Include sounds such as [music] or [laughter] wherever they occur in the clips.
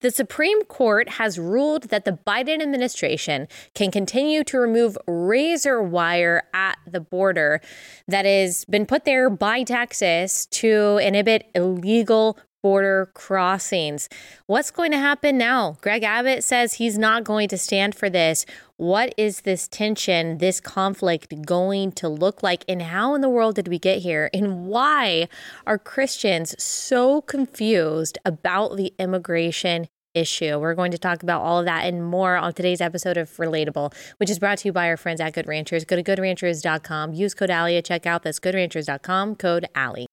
The Supreme Court has ruled that the Biden administration can continue to remove razor wire at the border that has been put there by Texas to inhibit illegal border crossings. What's going to happen now? Greg Abbott says he's not going to stand for this. What is this tension, this conflict going to look like? And how in the world did we get here? And why are Christians so confused about the immigration issue. We're going to talk about all of that and more on today's episode of Relatable, which is brought to you by our friends at Good Ranchers. Go to goodranchers.com, use code Allie at checkout. That's goodranchers.com, code Allie.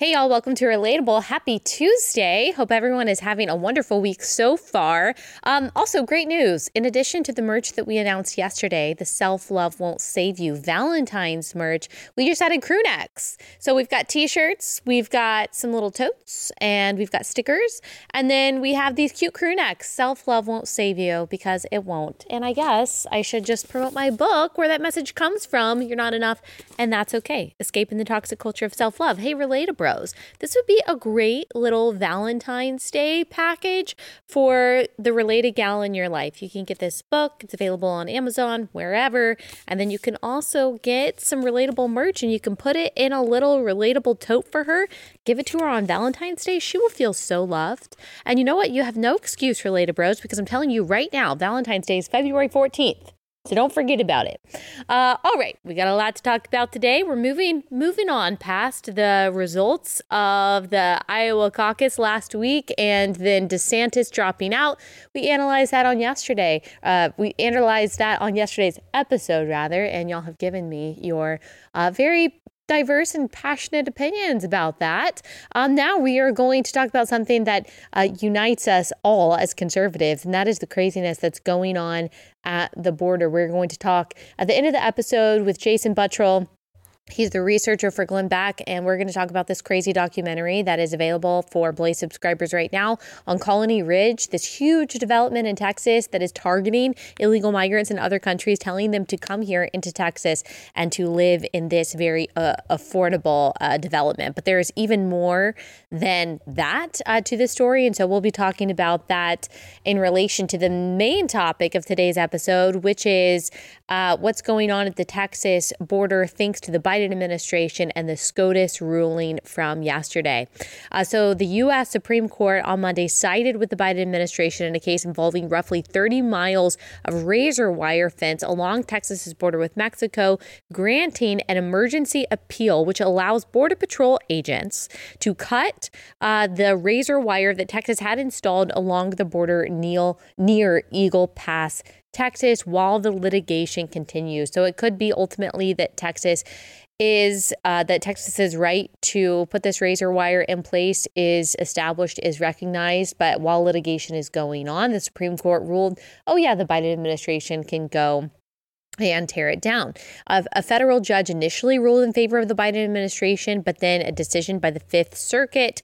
Hey, y'all, welcome to Relatable. Happy Tuesday. Hope everyone is having a wonderful week so far. Um, also, great news. In addition to the merch that we announced yesterday, the Self Love Won't Save You Valentine's merch, we just added crew necks. So we've got t shirts, we've got some little totes, and we've got stickers. And then we have these cute crew necks. Self Love Won't Save You because it won't. And I guess I should just promote my book where that message comes from. You're not enough, and that's okay. Escaping the toxic culture of self love. Hey, Relatable This would be a great little Valentine's Day package for the related gal in your life. You can get this book, it's available on Amazon, wherever, and then you can also get some relatable merch and you can put it in a little relatable tote for her. Give it to her on Valentine's Day. She will feel so loved. And you know what? You have no excuse, related bros, because I'm telling you right now, Valentine's Day is February 14th. So don't forget about it. Uh, all right, we got a lot to talk about today. We're moving moving on past the results of the Iowa caucus last week, and then DeSantis dropping out. We analyzed that on yesterday. Uh, we analyzed that on yesterday's episode, rather, and y'all have given me your uh, very diverse and passionate opinions about that. Um, now we are going to talk about something that uh, unites us all as conservatives, and that is the craziness that's going on at the border. We're going to talk at the end of the episode with Jason Buttrill He's the researcher for Glenn Beck, and we're going to talk about this crazy documentary that is available for Blaze subscribers right now on Colony Ridge, this huge development in Texas that is targeting illegal migrants in other countries, telling them to come here into Texas and to live in this very uh, affordable uh, development. But there is even more than that uh, to the story, and so we'll be talking about that in relation to the main topic of today's episode, which is uh, what's going on at the Texas border thanks to the Biden administration and the SCOTUS ruling from yesterday. Uh, so, the U.S. Supreme Court on Monday sided with the Biden administration in a case involving roughly 30 miles of razor wire fence along Texas's border with Mexico, granting an emergency appeal which allows Border Patrol agents to cut uh, the razor wire that Texas had installed along the border near Eagle Pass. Texas while the litigation continues. So it could be ultimately that Texas is uh, that Texas's right to put this razor wire in place is established, is recognized. But while litigation is going on, the Supreme Court ruled, oh, yeah, the Biden administration can go and tear it down. A federal judge initially ruled in favor of the Biden administration, but then a decision by the Fifth Circuit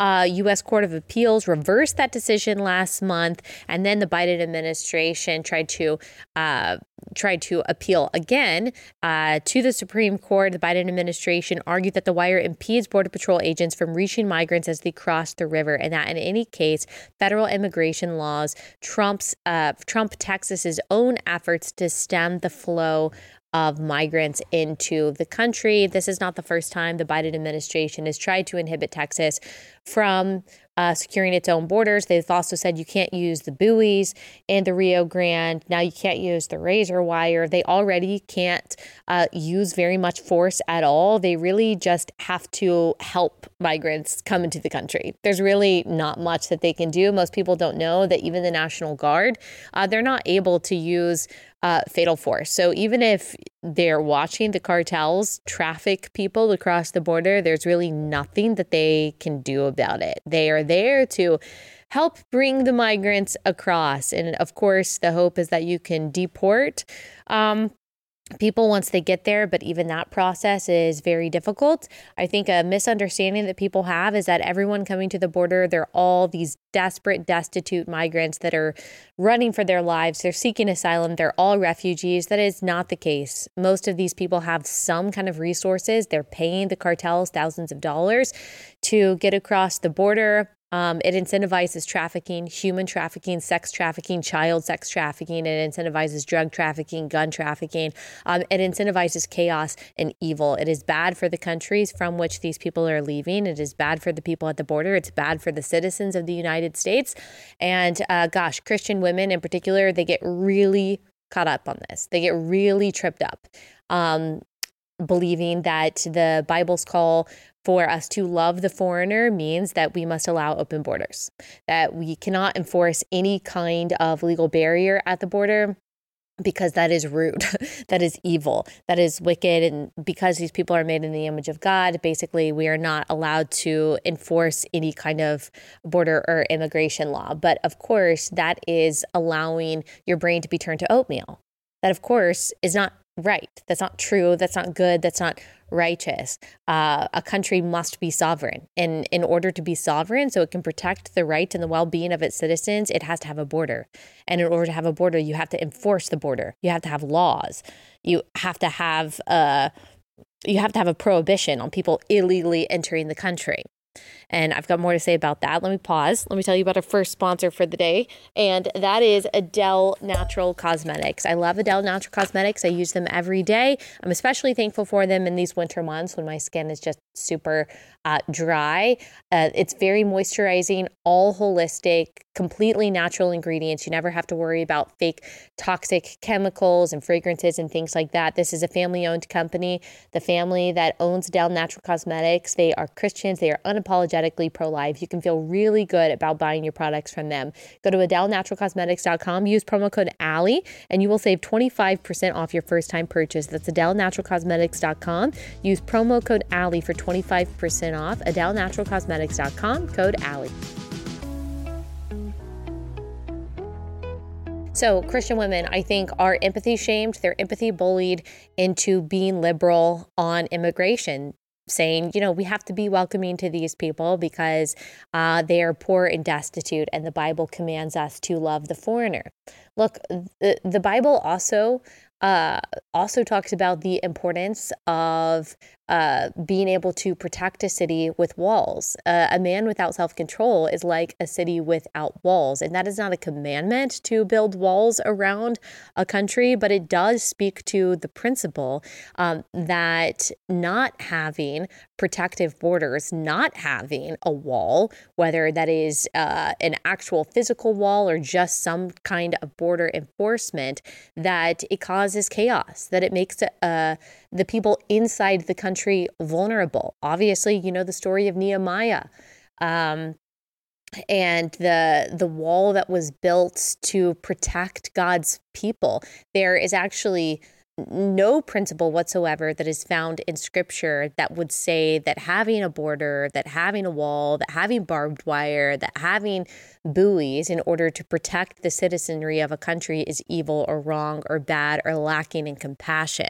uh, U.S. Court of Appeals reversed that decision last month, and then the Biden administration tried to uh, tried to appeal again uh, to the Supreme Court. The Biden administration argued that the wire impedes Border Patrol agents from reaching migrants as they cross the river, and that in any case, federal immigration laws trumps uh, Trump Texas's own efforts to stem the flow of migrants into the country. This is not the first time the Biden administration has tried to inhibit Texas from uh, securing its own borders. They've also said you can't use the buoys in the Rio Grande. Now you can't use the razor wire. They already can't uh, use very much force at all. They really just have to help migrants come into the country. There's really not much that they can do. Most people don't know that even the National Guard, uh, they're not able to use uh, fatal force. So even if they're watching the cartels traffic people across the border, there's really nothing that they can do about it. They are there to help bring the migrants across. And of course, the hope is that you can deport um, people once they get there, but even that process is very difficult. I think a misunderstanding that people have is that everyone coming to the border, they're all these desperate, destitute migrants that are running for their lives. They're seeking asylum. They're all refugees. That is not the case. Most of these people have some kind of resources. They're paying the cartels thousands of dollars to get across the border. Um, it incentivizes trafficking, human trafficking, sex trafficking, child sex trafficking. It incentivizes drug trafficking, gun trafficking. Um, it incentivizes chaos and evil. It is bad for the countries from which these people are leaving. It is bad for the people at the border. It's bad for the citizens of the United States. And uh, gosh, Christian women in particular, they get really caught up on this. They get really tripped up. Um, believing that the Bible's call for us to love the foreigner means that we must allow open borders, that we cannot enforce any kind of legal barrier at the border because that is rude, [laughs] that is evil, that is wicked. And because these people are made in the image of God, basically, we are not allowed to enforce any kind of border or immigration law. But of course, that is allowing your brain to be turned to oatmeal. That, of course, is not right. That's not true. That's not good. That's not righteous. Uh, a country must be sovereign. And in order to be sovereign, so it can protect the rights and the well being of its citizens, it has to have a border. And in order to have a border, you have to enforce the border. You have to have laws. You have to have a, uh, you have to have a prohibition on people illegally entering the country. And I've got more to say about that. Let me pause. Let me tell you about our first sponsor for the day, and that is Adele Natural Cosmetics. I love Adele Natural Cosmetics. I use them every day. I'm especially thankful for them in these winter months when my skin is just super uh, dry. Uh, it's very moisturizing, all holistic, completely natural ingredients. You never have to worry about fake toxic chemicals and fragrances and things like that. This is a family owned company. The family that owns Adele Natural Cosmetics, they are Christians, they are unapologetically pro life. You can feel really good about buying your products from them. Go to AdeleNaturalCosmetics.com, use promo code Allie, and you will save 25% off your first time purchase. That's AdeleNaturalCosmetics.com. Use promo code Allie for 25% off. AdeleNaturalCosmetics.com, code Allie. So, Christian women, I think, are empathy shamed. They're empathy bullied into being liberal on immigration saying, you know, we have to be welcoming to these people because uh, they are poor and destitute, and the Bible commands us to love the foreigner. Look, the, the Bible also uh, also talks about the importance of uh, being able to protect a city with walls. Uh, a man without self control is like a city without walls. And that is not a commandment to build walls around a country, but it does speak to the principle um, that not having protective borders, not having a wall, whether that is uh, an actual physical wall or just some kind of border enforcement, that it causes chaos, that it makes uh, the people inside the country vulnerable. Obviously, you know the story of Nehemiah. Um, and the the wall that was built to protect God's people. There is actually no principle whatsoever that is found in scripture that would say that having a border, that having a wall, that having barbed wire, that having buoys in order to protect the citizenry of a country is evil or wrong or bad or lacking in compassion.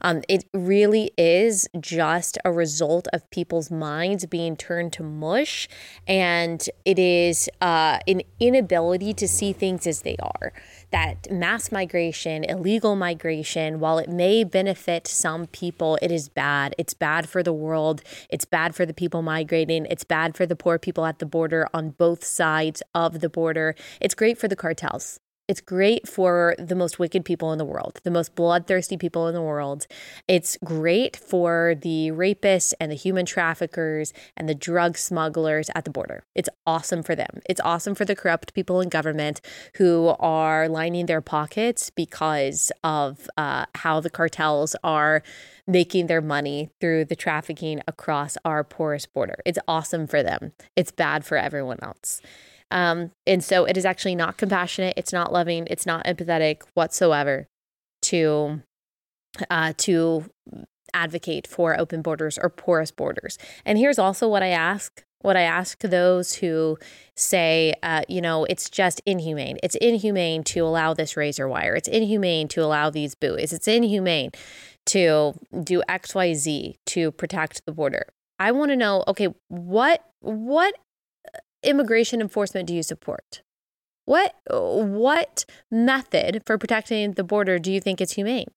Um, it really is just a result of people's minds being turned to mush, and it is uh, an inability to see things as they are. That mass migration, illegal migration, while it may benefit some people, it is bad. It's bad for the world. It's bad for the people migrating. It's bad for the poor people at the border on both sides of the border. It's great for the cartels. It's great for the most wicked people in the world, the most bloodthirsty people in the world. It's great for the rapists and the human traffickers and the drug smugglers at the border. It's awesome for them. It's awesome for the corrupt people in government who are lining their pockets because of uh, how the cartels are making their money through the trafficking across our porous border. It's awesome for them. It's bad for everyone else. Um, and so it is actually not compassionate, it's not loving, it's not empathetic whatsoever to uh, to advocate for open borders or porous borders. And here's also what I ask what I ask those who say, uh, you know, it's just inhumane. It's inhumane to allow this razor wire. It's inhumane to allow these buoys. It's inhumane to do X, Y, Z to protect the border. I want to know, okay, what what immigration enforcement do you support? What what method for protecting the border do you think is humane?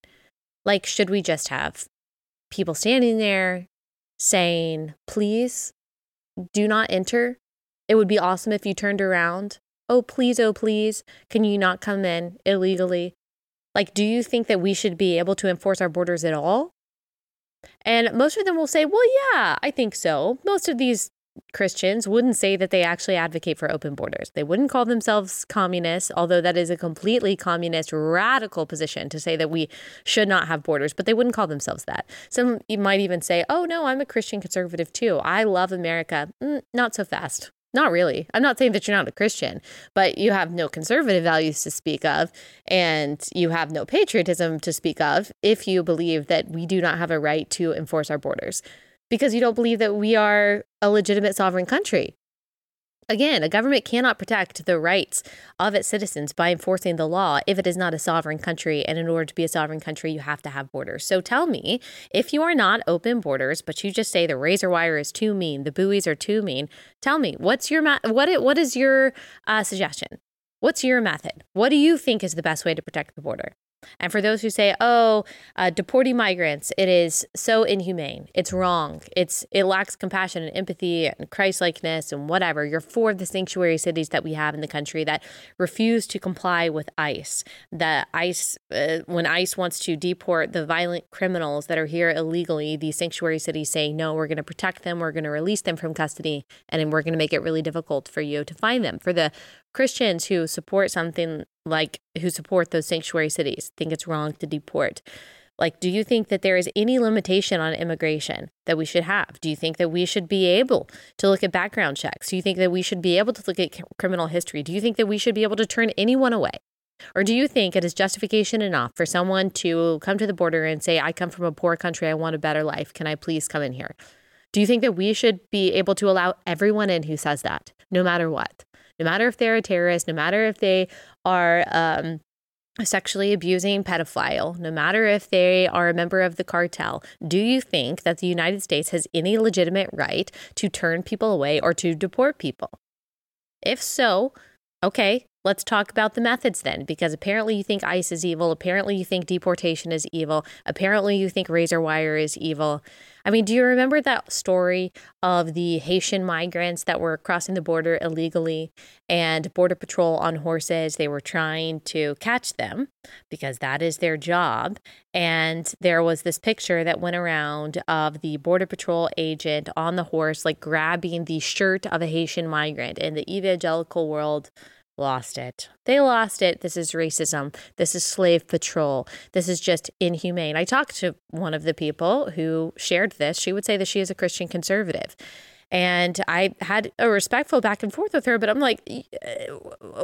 Like, should we just have people standing there saying, please do not enter? It would be awesome if you turned around. Oh, please, oh, please, can you not come in illegally? Like, do you think that we should be able to enforce our borders at all? And most of them will say, well, yeah, I think so. Most of these Christians wouldn't say that they actually advocate for open borders. They wouldn't call themselves communists, although that is a completely communist, radical position to say that we should not have borders, but they wouldn't call themselves that. Some might even say, oh, no, I'm a Christian conservative too. I love America. Mm, not so fast. Not really. I'm not saying that you're not a Christian, but you have no conservative values to speak of, and you have no patriotism to speak of if you believe that we do not have a right to enforce our borders because you don't believe that we are a legitimate sovereign country. Again, a government cannot protect the rights of its citizens by enforcing the law if it is not a sovereign country. And in order to be a sovereign country, you have to have borders. So tell me, if you are not open borders, but you just say the razor wire is too mean, the buoys are too mean, tell me what's your ma- what what is your uh, suggestion? What's your method? What do you think is the best way to protect the border? And for those who say, "Oh, uh, deporting migrants, it is so inhumane. It's wrong. It's it lacks compassion and empathy and Christlikeness and whatever," you're for the sanctuary cities that we have in the country that refuse to comply with ICE. That ICE, uh, when ICE wants to deport the violent criminals that are here illegally, these sanctuary cities say, "No, we're going to protect them. We're going to release them from custody, and we're going to make it really difficult for you to find them." For the Christians who support something like who support those sanctuary cities think it's wrong to deport. Like, do you think that there is any limitation on immigration that we should have? Do you think that we should be able to look at background checks? Do you think that we should be able to look at criminal history? Do you think that we should be able to turn anyone away? Or do you think it is justification enough for someone to come to the border and say, I come from a poor country, I want a better life, can I please come in here? Do you think that we should be able to allow everyone in who says that, no matter what? No matter if they're a terrorist, no matter if they are um, sexually abusing pedophile, no matter if they are a member of the cartel, do you think that the United States has any legitimate right to turn people away or to deport people? If so, okay, let's talk about the methods then, because apparently you think ICE is evil. Apparently you think deportation is evil. Apparently you think razor wire is evil. I mean, do you remember that story of the Haitian migrants that were crossing the border illegally and Border Patrol on horses? They were trying to catch them because that is their job. And there was this picture that went around of the Border Patrol agent on the horse, like grabbing the shirt of a Haitian migrant in the evangelical world lost it. They lost it. This is racism. This is slave patrol. This is just inhumane. I talked to one of the people who shared this. She would say that she is a Christian conservative. And I had a respectful back and forth with her, but I'm like, uh,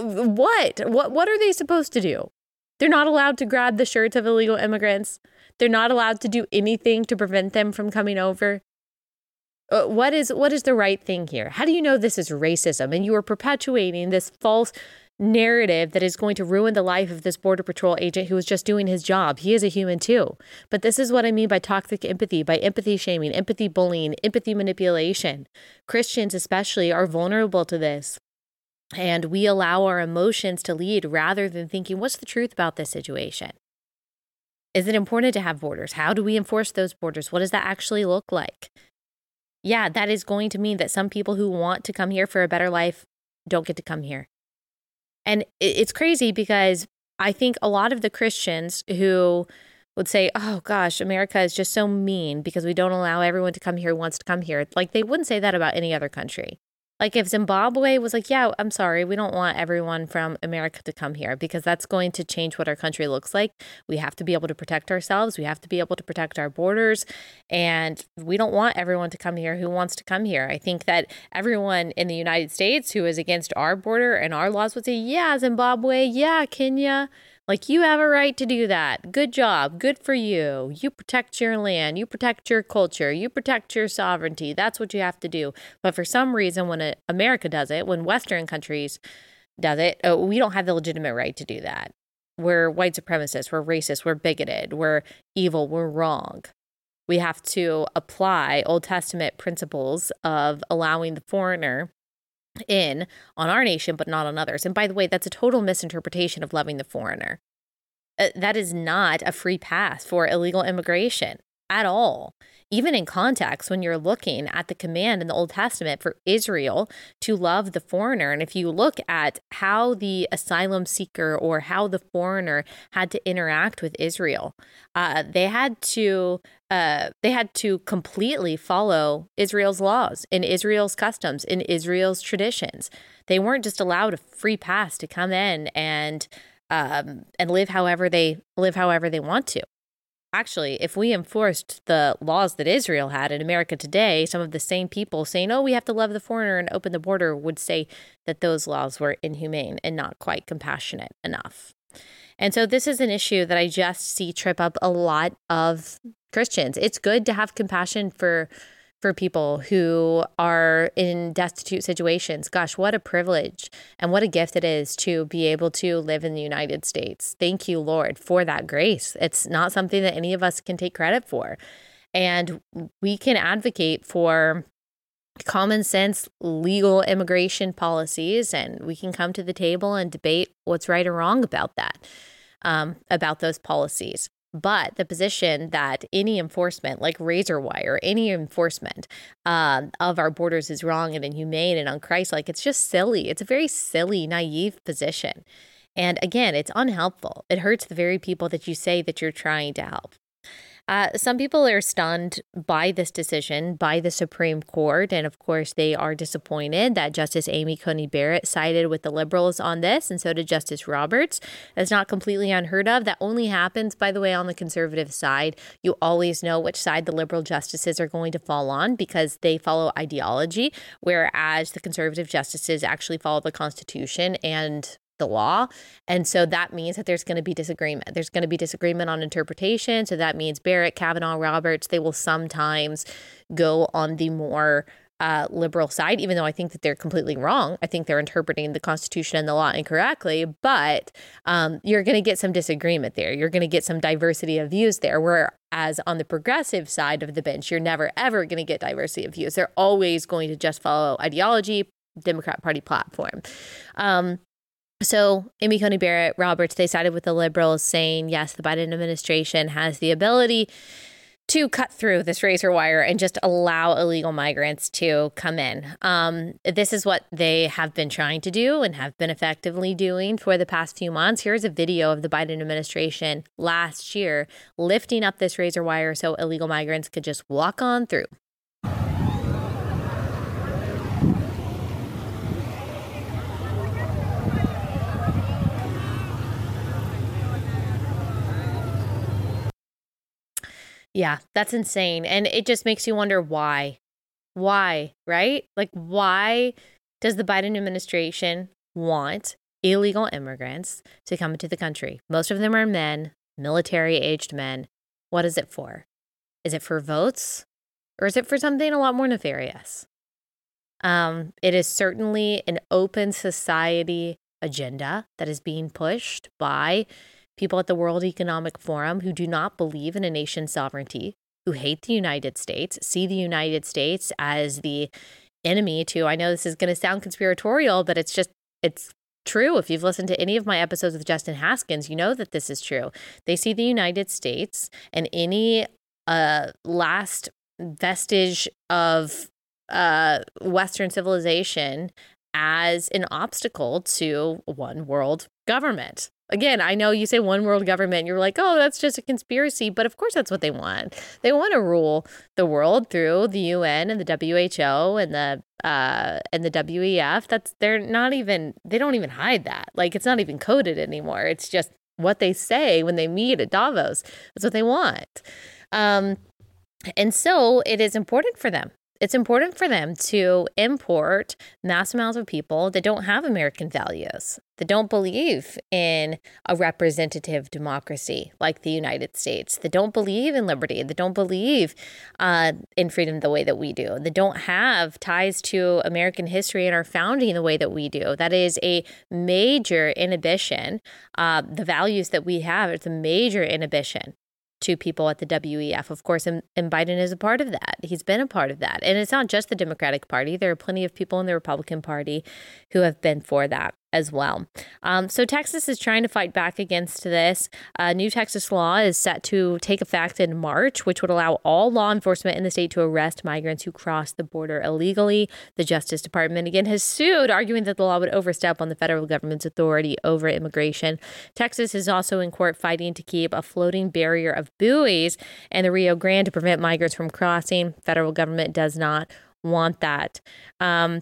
what? What what are they supposed to do? They're not allowed to grab the shirts of illegal immigrants. They're not allowed to do anything to prevent them from coming over. Uh, what is what is the right thing here? How do you know this is racism? And you are perpetuating this false narrative that is going to ruin the life of this border patrol agent who is just doing his job. He is a human too. But this is what I mean by toxic empathy, by empathy shaming, empathy bullying, empathy manipulation. Christians especially are vulnerable to this. And we allow our emotions to lead rather than thinking, what's the truth about this situation? Is it important to have borders? How do we enforce those borders? What does that actually look like? Yeah, that is going to mean that some people who want to come here for a better life don't get to come here. And it's crazy because I think a lot of the Christians who would say, oh gosh, America is just so mean because we don't allow everyone to come here who wants to come here. Like they wouldn't say that about any other country. Like if Zimbabwe was like, yeah, I'm sorry, we don't want everyone from America to come here because that's going to change what our country looks like. We have to be able to protect ourselves. We have to be able to protect our borders. And we don't want everyone to come here who wants to come here. I think that everyone in the United States who is against our border and our laws would say, yeah, Zimbabwe, yeah, Kenya, Like, you have a right to do that. Good job. Good for you. You protect your land. You protect your culture. You protect your sovereignty. That's what you have to do. But for some reason, when America does it, when Western countries does it, oh, we don't have the legitimate right to do that. We're white supremacists. We're racist. We're bigoted. We're evil. We're wrong. We have to apply Old Testament principles of allowing the foreigner in on our nation, but not on others. And by the way, that's a total misinterpretation of loving the foreigner. Uh, that is not a free pass for illegal immigration at all. Even in context, when you're looking at the command in the Old Testament for Israel to love the foreigner, and if you look at how the asylum seeker or how the foreigner had to interact with Israel, uh, they had to uh, they had to completely follow Israel's laws, in Israel's customs, in Israel's traditions. They weren't just allowed a free pass to come in and um, and live however they live however they want to. Actually, if we enforced the laws that Israel had in America today, some of the same people saying, oh, we have to love the foreigner and open the border would say that those laws were inhumane and not quite compassionate enough. And so this is an issue that I just see trip up a lot of Christians. It's good to have compassion for for people who are in destitute situations. Gosh, what a privilege and what a gift it is to be able to live in the United States. Thank you, Lord, for that grace. It's not something that any of us can take credit for. And we can advocate for common sense legal immigration policies and we can come to the table and debate what's right or wrong about that um, about those policies but the position that any enforcement, like razor wire, any enforcement um, of our borders is wrong and inhumane and unchristlike, it's just silly. It's a very silly, naive position. And again, it's unhelpful. It hurts the very people that you say that you're trying to help. Uh, some people are stunned by this decision by the Supreme Court. And of course, they are disappointed that Justice Amy Coney Barrett sided with the liberals on this, and so did Justice Roberts. That's not completely unheard of. That only happens, by the way, on the conservative side. You always know which side the liberal justices are going to fall on because they follow ideology, whereas the conservative justices actually follow the Constitution and the law. And so that means that there's going to be disagreement. There's going to be disagreement on interpretation. So that means Barrett, Kavanaugh, Roberts, they will sometimes go on the more uh, liberal side, even though I think that they're completely wrong. I think they're interpreting the Constitution and the law incorrectly, but um, you're going to get some disagreement there. You're going to get some diversity of views there. Whereas on the progressive side of the bench, you're never, ever going to get diversity of views. They're always going to just follow ideology, Democrat Party platform. Um, so, Amy Coney Barrett, Roberts, they sided with the liberals, saying, yes, the Biden administration has the ability to cut through this razor wire and just allow illegal migrants to come in. Um, this is what they have been trying to do and have been effectively doing for the past few months. Here's a video of the Biden administration last year lifting up this razor wire so illegal migrants could just walk on through. Yeah, that's insane. And it just makes you wonder why. Why, right? Like, why does the Biden administration want illegal immigrants to come into the country? Most of them are men, military aged men. What is it for? Is it for votes or is it for something a lot more nefarious? Um, it is certainly an open society agenda that is being pushed by people at the World Economic Forum who do not believe in a nation's sovereignty, who hate the United States, see the United States as the enemy to, I know this is going to sound conspiratorial, but it's just, it's true. If you've listened to any of my episodes with Justin Haskins, you know that this is true. They see the United States and any uh, last vestige of uh, Western civilization as an obstacle to one world government. Again, I know you say one world government, you're like, oh, that's just a conspiracy, but of course that's what they want. They want to rule the world through the UN and the WHO and the uh and the WEF. That's they're not even they don't even hide that. Like it's not even coded anymore. It's just what they say when they meet at Davos. That's what they want. Um and so it is important for them it's important for them to import mass amounts of people that don't have American values, that don't believe in a representative democracy like the United States, that don't believe in liberty, that don't believe uh, in freedom the way that we do, that don't have ties to American history and our founding the way that we do. That is a major inhibition. Uh, the values that we have, it's a major inhibition to people at the WEF. Of course, and, and, Biden is a part of that. He's been a part of that. And it's not just the Democratic Party, there are plenty of people in the Republican Party who have been for that as well. Um, so Texas is trying to fight back against this. A new Texas law is set to take effect in March, which would allow all law enforcement in the state to arrest migrants who cross the border illegally. The Justice Department again has sued, arguing that the law would overstep on the federal government's authority over immigration. Texas is also in court fighting to keep a floating barrier of buoys in the Rio Grande to prevent migrants from crossing. Federal government does not want that. Um,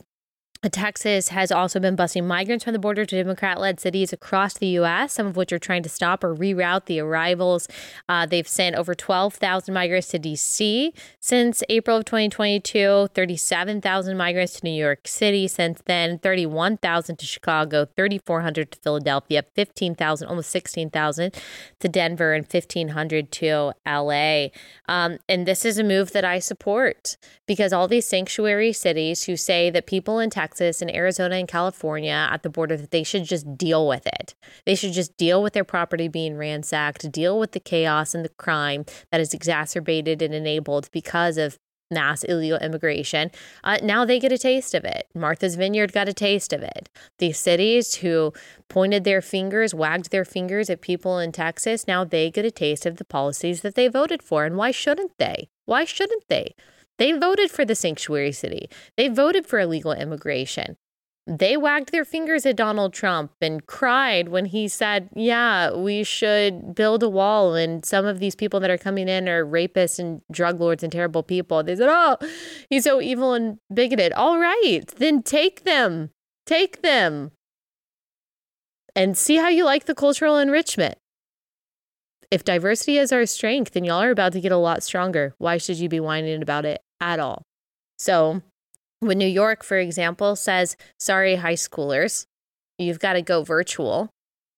Texas has also been busing migrants from the border to Democrat led cities across the U.S., some of which are trying to stop or reroute the arrivals. Uh, they've sent over 12,000 migrants to D.C. since April of 2022, 37,000 migrants to New York City since then, 31,000 to Chicago, 3,400 to Philadelphia, 15,000, almost 16,000 to Denver, and 1,500 to L.A. Um, and this is a move that I support because all these sanctuary cities who say that people in Texas Texas and Arizona and California at the border that they should just deal with it. They should just deal with their property being ransacked, deal with the chaos and the crime that is exacerbated and enabled because of mass illegal immigration. Uh, now they get a taste of it. Martha's Vineyard got a taste of it. These cities who pointed their fingers, wagged their fingers at people in Texas, now they get a taste of the policies that they voted for. And why shouldn't they? Why shouldn't they? They voted for the sanctuary city. They voted for illegal immigration. They wagged their fingers at Donald Trump and cried when he said, Yeah, we should build a wall. And some of these people that are coming in are rapists and drug lords and terrible people. They said, Oh, he's so evil and bigoted. All right, then take them. Take them. And see how you like the cultural enrichment. If diversity is our strength, then y'all are about to get a lot stronger. Why should you be whining about it? at all. So, when New York, for example, says, sorry, high schoolers, you've got to go virtual.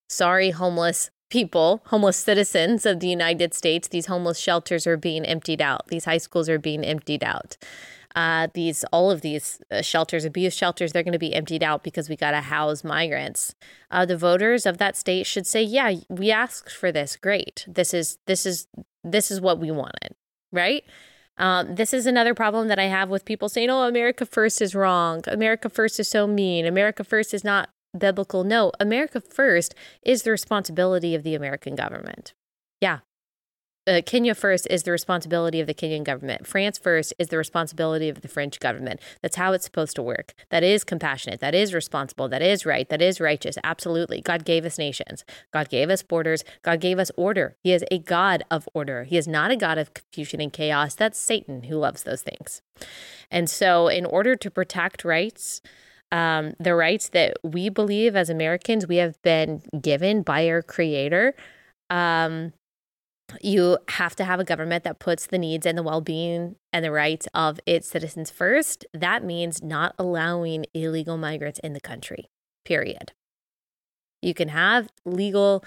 Sorry, homeless people, homeless citizens of the United States, these homeless shelters are being emptied out. These high schools are being emptied out. Uh, these all of these uh, shelters, abuse shelters, they're going to be emptied out because we got to house migrants. Uh, the voters of that state should say, "Yeah, we asked for this. Great. This is this is this is what we wanted." Right? Um, this is another problem that I have with people saying, oh, America First is wrong. America First is so mean. America First is not biblical. No, America First is the responsibility of the American government. Yeah, uh, Kenya first is the responsibility of the Kenyan government. France first is the responsibility of the French government. That's how it's supposed to work. That is compassionate. That is responsible. That is right. That is righteous. Absolutely. God gave us nations. God gave us borders. God gave us order. He is a God of order. He is not a God of confusion and chaos. That's Satan who loves those things. And so, in order to protect rights, um, the rights that we believe as Americans we have been given by our Creator, um, you have to have a government that puts the needs and the well being and the rights of its citizens first. That means not allowing illegal migrants in the country, period. You can have legal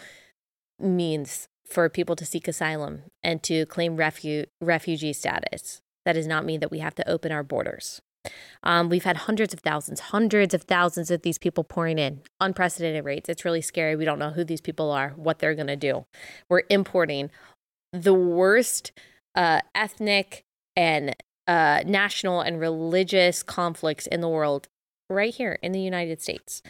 means for people to seek asylum and to claim refu- refugee status. That does not mean that we have to open our borders. Um, we've had hundreds of thousands, hundreds of thousands of these people pouring in, unprecedented rates. It's really scary. We don't know who these people are, what they're going to do. We're importing the worst uh, ethnic and uh, national and religious conflicts in the world right here in the United States.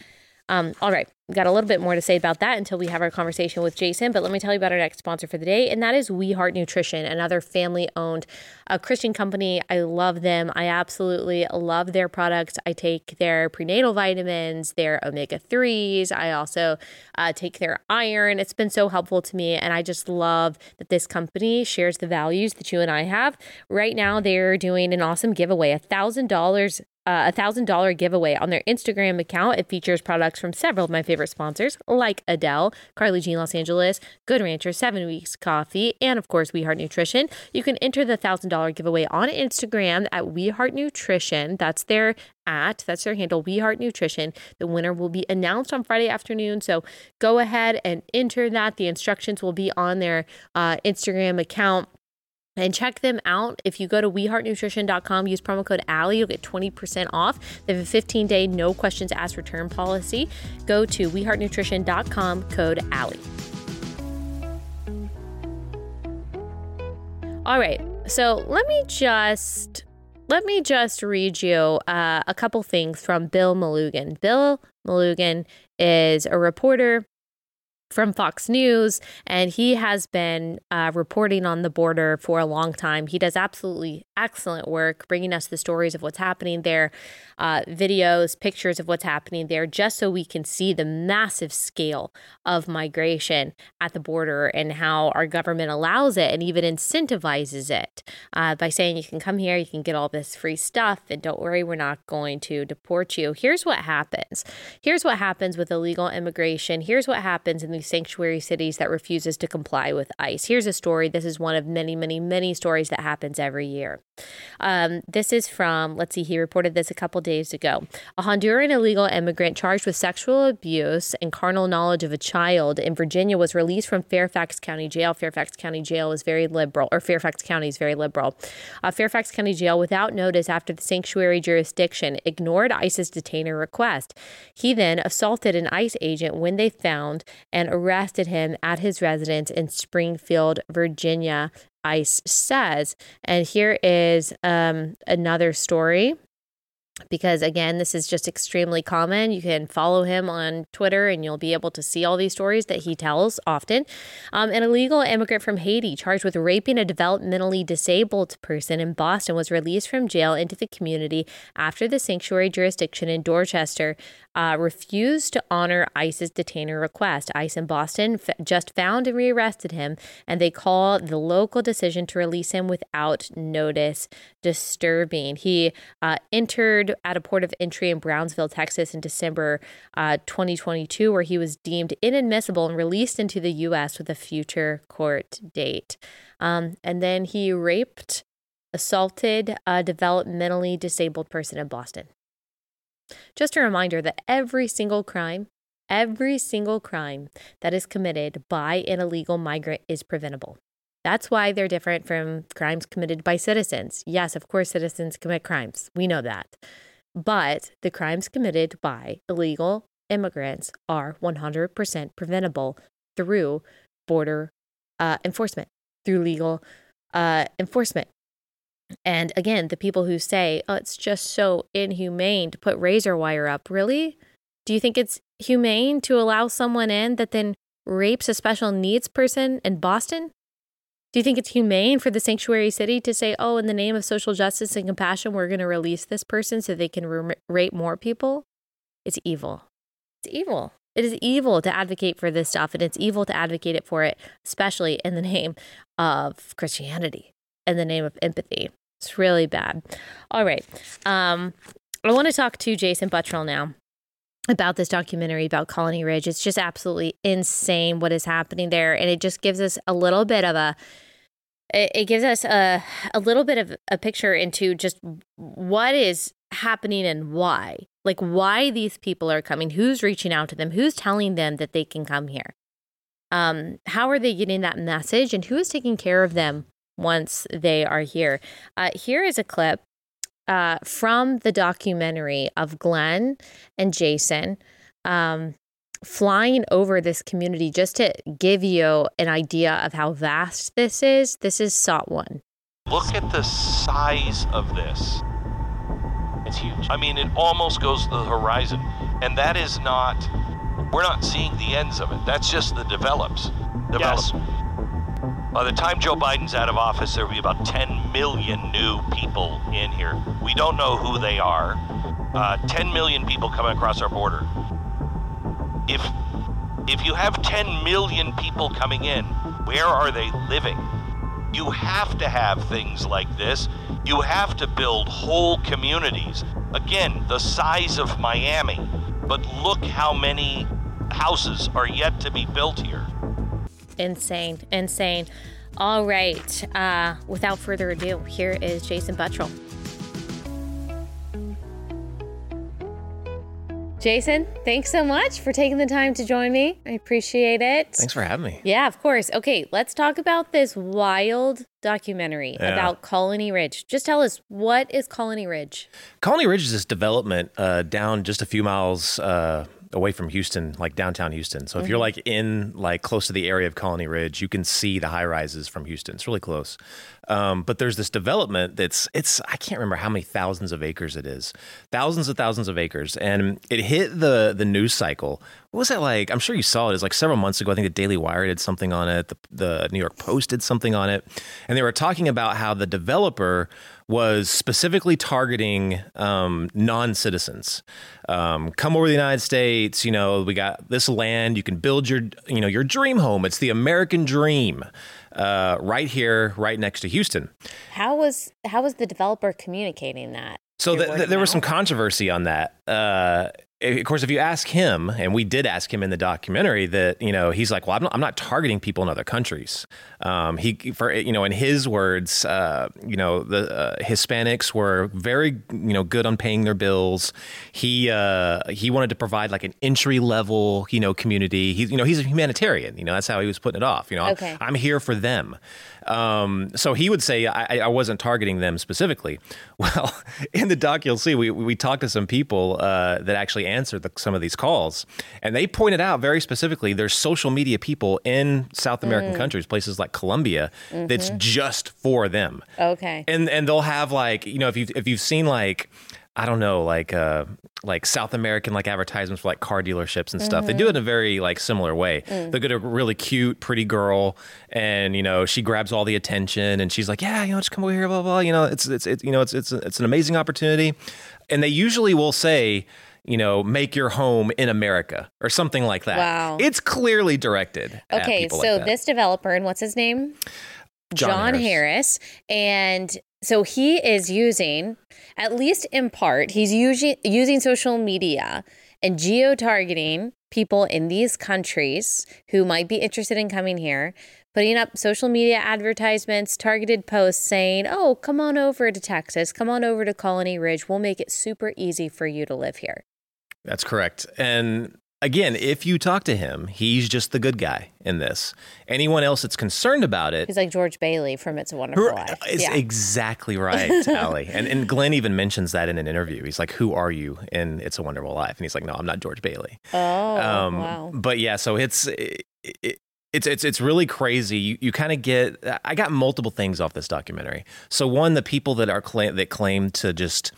Um, all right, got a little bit more to say about that until we have our conversation with Jason. But let me tell you about our next sponsor for the day, and that is We Heart Nutrition, another family-owned uh, Christian company. I love them. I absolutely love their products. I take their prenatal vitamins, their omega threes. I also uh, take their iron. It's been so helpful to me, and I just love that this company shares the values that you and I have. Right now, they're doing an awesome giveaway, a thousand dollars uh, a thousand dollar giveaway on their Instagram account. It features products from several of my favorite favorite sponsors like Adele, Carly Jean Los Angeles, Good Rancher, Seven Weeks Coffee, and of course, We Heart Nutrition. You can enter the $1,000 giveaway on Instagram at We Heart Nutrition. That's their at that's their handle we heart nutrition the winner will be announced on friday afternoon so go ahead and enter that the instructions will be on their uh, instagram account and check them out. If you go to weheartnutrition.com, use promo code Allie, you'll get 20% off. They have a 15 day no questions asked return policy. Go to weheartnutrition.com, code Allie. All right, so let me just let me just read you uh, a couple things from Bill Melugin. Bill Melugin is a reporter from Fox News, and he has been uh, reporting on the border for a long time. He does absolutely excellent work bringing us the stories of what's happening there, uh, videos, pictures of what's happening there, just so we can see the massive scale of migration at the border and how our government allows it and even incentivizes it uh, by saying you can come here, you can get all this free stuff, and don't worry, we're not going to deport you. Here's what happens. Here's what happens with illegal immigration. Here's what happens in these sanctuary cities that refuses to comply with ICE. Here's a story. This is one of many, many, many stories that happens every year. Um, this is from, let's see, he reported this a couple days ago. A Honduran illegal immigrant charged with sexual abuse and carnal knowledge of a child in Virginia was released from Fairfax County Jail. Fairfax County Jail is very liberal, or Fairfax County is very liberal. Uh, Fairfax County Jail, without notice after the sanctuary jurisdiction ignored ICE's detainer request. He then assaulted an ICE agent when they found and arrested him at his residence in Springfield, Virginia, ICE says. And here is um, another story because again this is just extremely common you can follow him on twitter and you'll be able to see all these stories that he tells often um, an illegal immigrant from haiti charged with raping a developmentally disabled person in boston was released from jail into the community after the sanctuary jurisdiction in dorchester uh, refused to honor ice's detainer request ice in boston f- just found and rearrested him and they call the local decision to release him without notice disturbing he uh, entered at a port of entry in Brownsville, Texas in December uh, 2022, where he was deemed inadmissible and released into the U.S. with a future court date. Um, and then he raped, assaulted a developmentally disabled person in Boston. Just a reminder that every single crime, every single crime that is committed by an illegal migrant is preventable. That's why they're different from crimes committed by citizens. Yes, of course, citizens commit crimes. We know that. But the crimes committed by illegal immigrants are 100% preventable through border uh, enforcement, through legal uh, enforcement. And again, the people who say, oh, it's just so inhumane to put razor wire up, really? Do you think it's humane to allow someone in that then rapes a special needs person in Boston? Do you think it's humane for the sanctuary city to say, oh, in the name of social justice and compassion, we're going to release this person so they can rape more people? It's evil. It's evil. It is evil to advocate for this stuff, and it's evil to advocate it for it, especially in the name of Christianity, in the name of empathy. It's really bad. All right. Um, I want to talk to Jason Buttrill now about this documentary about Colony Ridge. It's just absolutely insane what is happening there. And it just gives us a little bit of a it, gives us a, a little bit of a picture into just what is happening and why. Like why these people are coming, who's reaching out to them, who's telling them that they can come here. Um, how are they getting that message and who is taking care of them once they are here? Uh, here is a clip uh, from the documentary of Glenn and Jason um, flying over this community just to give you an idea of how vast this is. This is SOT 1. Look at the size of this. It's huge. I mean, it almost goes to the horizon. And that is not, we're not seeing the ends of it. That's just the develops. Yes. By the time Joe Biden's out of office, there will be about 10 million new people in here. We don't know who they are. Uh, 10 million people coming across our border. If if you have 10 million people coming in, where are they living? You have to have things like this. You have to build whole communities. Again, the size of Miami. But look how many houses are yet to be built here. Insane, insane. All right. Uh, without further ado, here is Jason Buttrill. Jason, thanks so much for taking the time to join me. I appreciate it. Thanks for having me. Yeah, of course. Okay, let's talk about this wild documentary Yeah. about Colony Ridge. Just tell us what is Colony Ridge? Colony Ridge is this development uh, down just a few miles uh, away from Houston, like downtown Houston. So if you're like in like close to the area of Colony Ridge, you can see the high rises from Houston. It's really close. Um, but there's this development that's it's I can't remember how many thousands of acres it is, thousands of thousands of acres, and it hit the the news cycle. What was that like? I'm sure you saw it. It was like several months ago. I think the Daily Wire did something on it. The, the New York Post did something on it, and they were talking about how the developer was specifically targeting um, non-citizens. Um, come over to the United States. You know, we got this land. You can build your, you know, your dream home. It's the American dream, uh, right here, right next to Houston. How was how was the developer communicating that? So Your th- th- there was some controversy on that. Uh, of course, if you ask him, and we did ask him in the documentary, that you know he's like, well, I'm not, I'm not targeting people in other countries. Um, he, for you know, in his words, uh, you know, the uh, Hispanics were very you know good on paying their bills. He uh, he wanted to provide like an entry level you know community. He's you know he's a humanitarian. You know that's how he was putting it off. You know, I'm- I'm here for them. Um, so he would say I, I wasn't targeting them specifically. [laughs] Well, in the doc, you'll see we, we talked to some people uh, that actually answered the, some of these calls, and they pointed out very specifically there's social media people in South American countries, places like Colombia, that's just for them Okay. and and they'll have like you know if you if you've seen like I don't know like uh like South American like advertisements for like car dealerships and stuff. They do it in a very like similar way. They get a really cute, pretty girl, and you know she grabs all the attention, and she's like, yeah, you know, just come over here, blah blah. You know, it's it's, it's you know it's it's it's an amazing opportunity, and they usually will say. You know, make your home in America or something like that. Wow. It's clearly directed. Okay, so like that. this developer and what's his name? John Harris. And so he is using, at least in part, he's using using social media and geo-targeting people in these countries who might be interested in coming here, putting up social media advertisements, targeted posts saying, "Oh, come on over to Texas, come on over to Colony Ridge. We'll make it super easy for you to live here." That's correct. And again, if you talk to him, he's just the good guy in this. Anyone else that's concerned about it He's like George Bailey from It's a Wonderful Life. is exactly right, [laughs] Allie. And, and Glenn even mentions that in an interview. He's like, Who are you in It's a Wonderful Life? And he's like, No, I'm not George Bailey. Oh, Um, wow. But yeah, so it's. It, it, it's it's it's really crazy. You you kind of get. I got multiple things off this documentary. So one, the people that are claim that claim to just,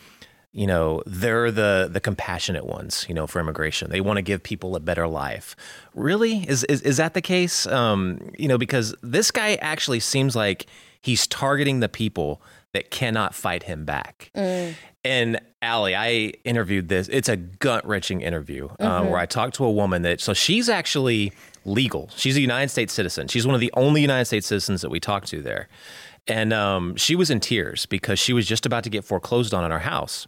you know, they're the the compassionate ones. You know, for immigration, they want to give people a better life. Really, is is is that the case? Um, you know, because this guy actually seems like he's targeting the people that cannot fight him back. And Allie, I interviewed this. It's a gut wrenching interview um, where I talked to a woman that, so she's actually legal. She's a United States citizen. She's one of the only United States citizens that we talked to there. And um, she was in tears because she was just about to get foreclosed on in her house.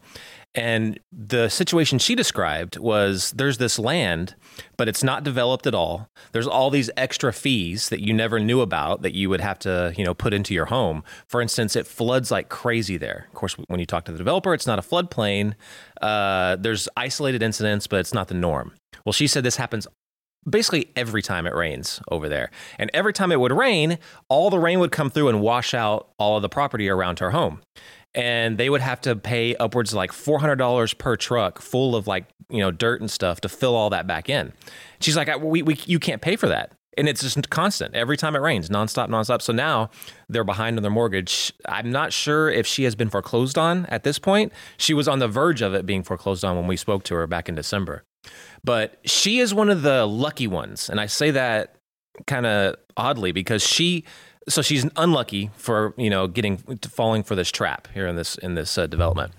And the situation she described was there's this land, but it's not developed at all. There's all these extra fees that you never knew about that you would have to, you know, put into your home. For instance, it floods like crazy there. Of course, when you talk to the developer, it's not a floodplain. Uh, there's isolated incidents, but it's not the norm. Well, she said this happens basically every time it rains over there. And every time it would rain, all the rain would come through and wash out all of the property around her home. And they would have to pay upwards of like $400 per truck full of like, you know, dirt and stuff to fill all that back in. She's like, we, we, you can't pay for that. And it's just constant every time it rains, nonstop, nonstop. So now they're behind on their mortgage. I'm not sure if she has been foreclosed on at this point. She was on the verge of it being foreclosed on when we spoke to her back in December but she is one of the lucky ones and i say that kind of oddly because she so she's unlucky for you know getting falling for this trap here in this in this uh, development.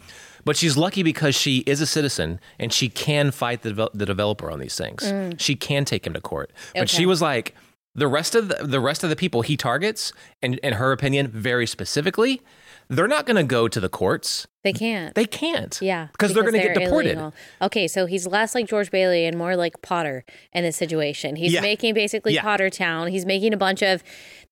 But she's lucky because she is a citizen and she can fight the, devel- the developer on these things. She can take him to court. But she was like the rest of the, the rest of the people he targets and in her opinion very specifically they're not going to go to the courts. They can't. They can't. Yeah, because they're going to get deported. illegal. Okay, so he's less like George Bailey and more like Potter in this situation. He's Yeah. making basically Yeah. Potter Town. He's making a bunch of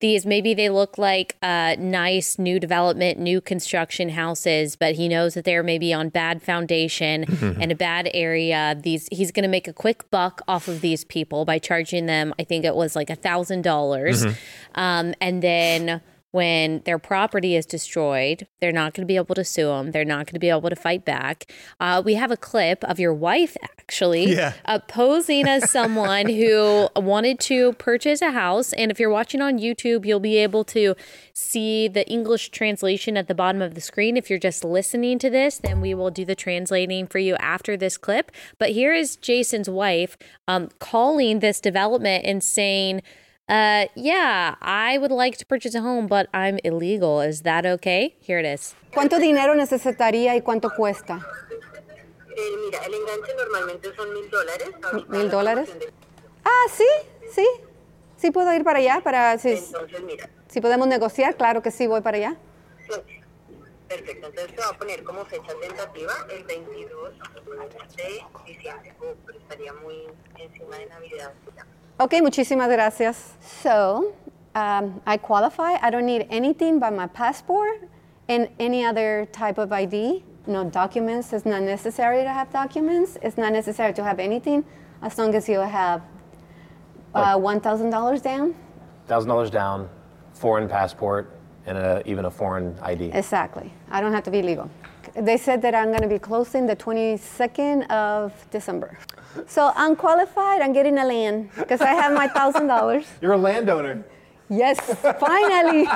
these. Maybe they look like uh, nice new development, new construction houses, but he knows that they're maybe on bad foundation [laughs] and a bad area. These he's going to make a quick buck off of these people by charging them. I think it was like a thousand dollars, um, and then when their property is destroyed, they're not going to be able to sue them. They're not going to be able to fight back. Uh, we have a clip of your wife actually Yeah. uh, posing as someone who [laughs] wanted to purchase a house. And if you're watching on YouTube, you'll be able to see the English translation at the bottom of the screen. If you're just listening to this, then we will do the translating for you after this clip. But here is Jason's wife um, calling this development and saying, uh, yeah, I would like to purchase a home, but I'm illegal. Is that okay? Here it is. ¿Cuánto dinero necesitaría y cuánto cuesta? Eh, mira, el enganche normalmente son mil dólares. ¿Mil la dólares? Ah, sí, sí. Sí puedo ir para allá, para si, Entonces, mira, si podemos negociar, claro que sí, voy para allá. sí. Perfecto. Entonces te va a poner como fecha tentativa el 22 de diciembre. Pero estaría muy encima de Navidad. Ok, muchísimas gracias. So, um, I qualify. I don't need anything but my passport and any other type of ID. No documents. It's not necessary to have documents. It's not necessary to have anything as long as you have uh, $1,000 down. Thousand dollars down, foreign passport, and a, even a foreign ID. Exactly. I don't have to be legal. They said that I'm going to be closing the 22nd of December. So I'm qualified. I'm getting a land because I have my $1,000. [laughs] You're a landowner. Yes, finally.